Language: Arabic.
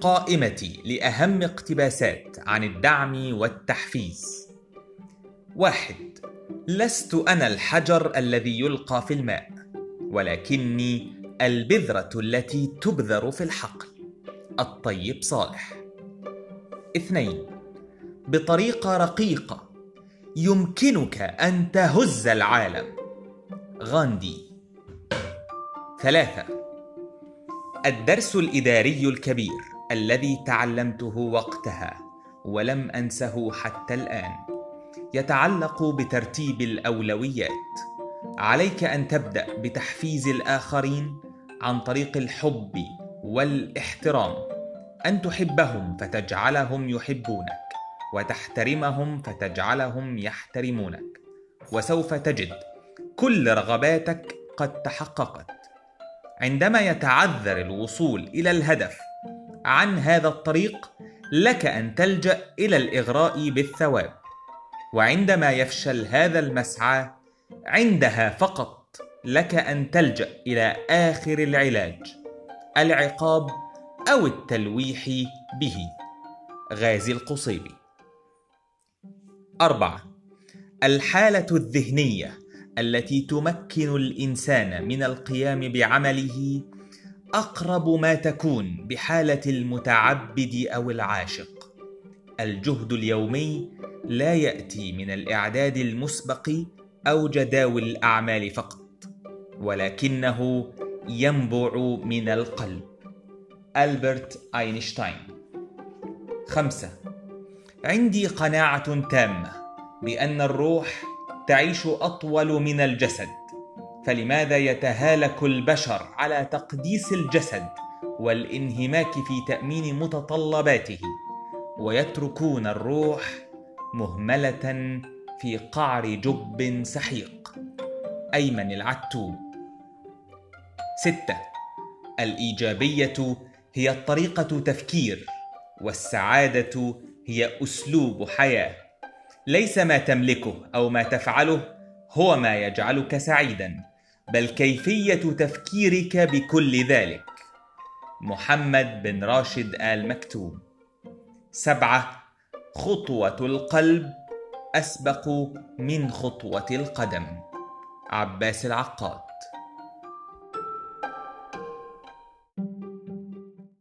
قائمتي لأهم اقتباسات عن الدعم والتحفيز. واحد لست أنا الحجر الذي يلقى في الماء ولكني البذرة التي تبذر في الحقل. الطيب صالح. اثنين بطريقة رقيقة يمكنك أن تهز العالم. غاندي. ثلاثة الدرس الإداري الكبير. الذي تعلمته وقتها ولم أنسه حتى الآن. يتعلق بترتيب الأولويات. عليك أن تبدأ بتحفيز الآخرين عن طريق الحب والاحترام. أن تحبهم فتجعلهم يحبونك وتحترمهم فتجعلهم يحترمونك. وسوف تجد كل رغباتك قد تحققت. عندما يتعذر الوصول إلى الهدف عن هذا الطريق لك أن تلجأ إلى الإغراء بالثواب. وعندما يفشل هذا المسعى عندها فقط لك أن تلجأ إلى آخر العلاج العقاب أو التلويح به. غازي القصيبي. أربعة. الحالة الذهنية التي تمكن الإنسان من القيام بعمله أقرب ما تكون بحالة المتعبد أو العاشق. الجهد اليومي لا يأتي من الإعداد المسبق أو جداول الأعمال فقط ولكنه ينبع من القلب. ألبرت أينشتاين. خمسة. عندي قناعة تامة بأن الروح تعيش أطول من الجسد. فلماذا يتهالك البشر على تقديس الجسد والانهماك في تأمين متطلباته ويتركون الروح مهملة في قعر جب سحيق؟ أيمن العتوب. ستة. الإيجابية هي طريقة تفكير والسعادة هي أسلوب حياة. ليس ما تملكه أو ما تفعله هو ما يجعلك سعيدا. بل كيفية تفكيرك بكل ذلك. محمد بن راشد آل مكتوم. سبعة خطوة القلب أسبق من خطوة القدم. عباس العقاد.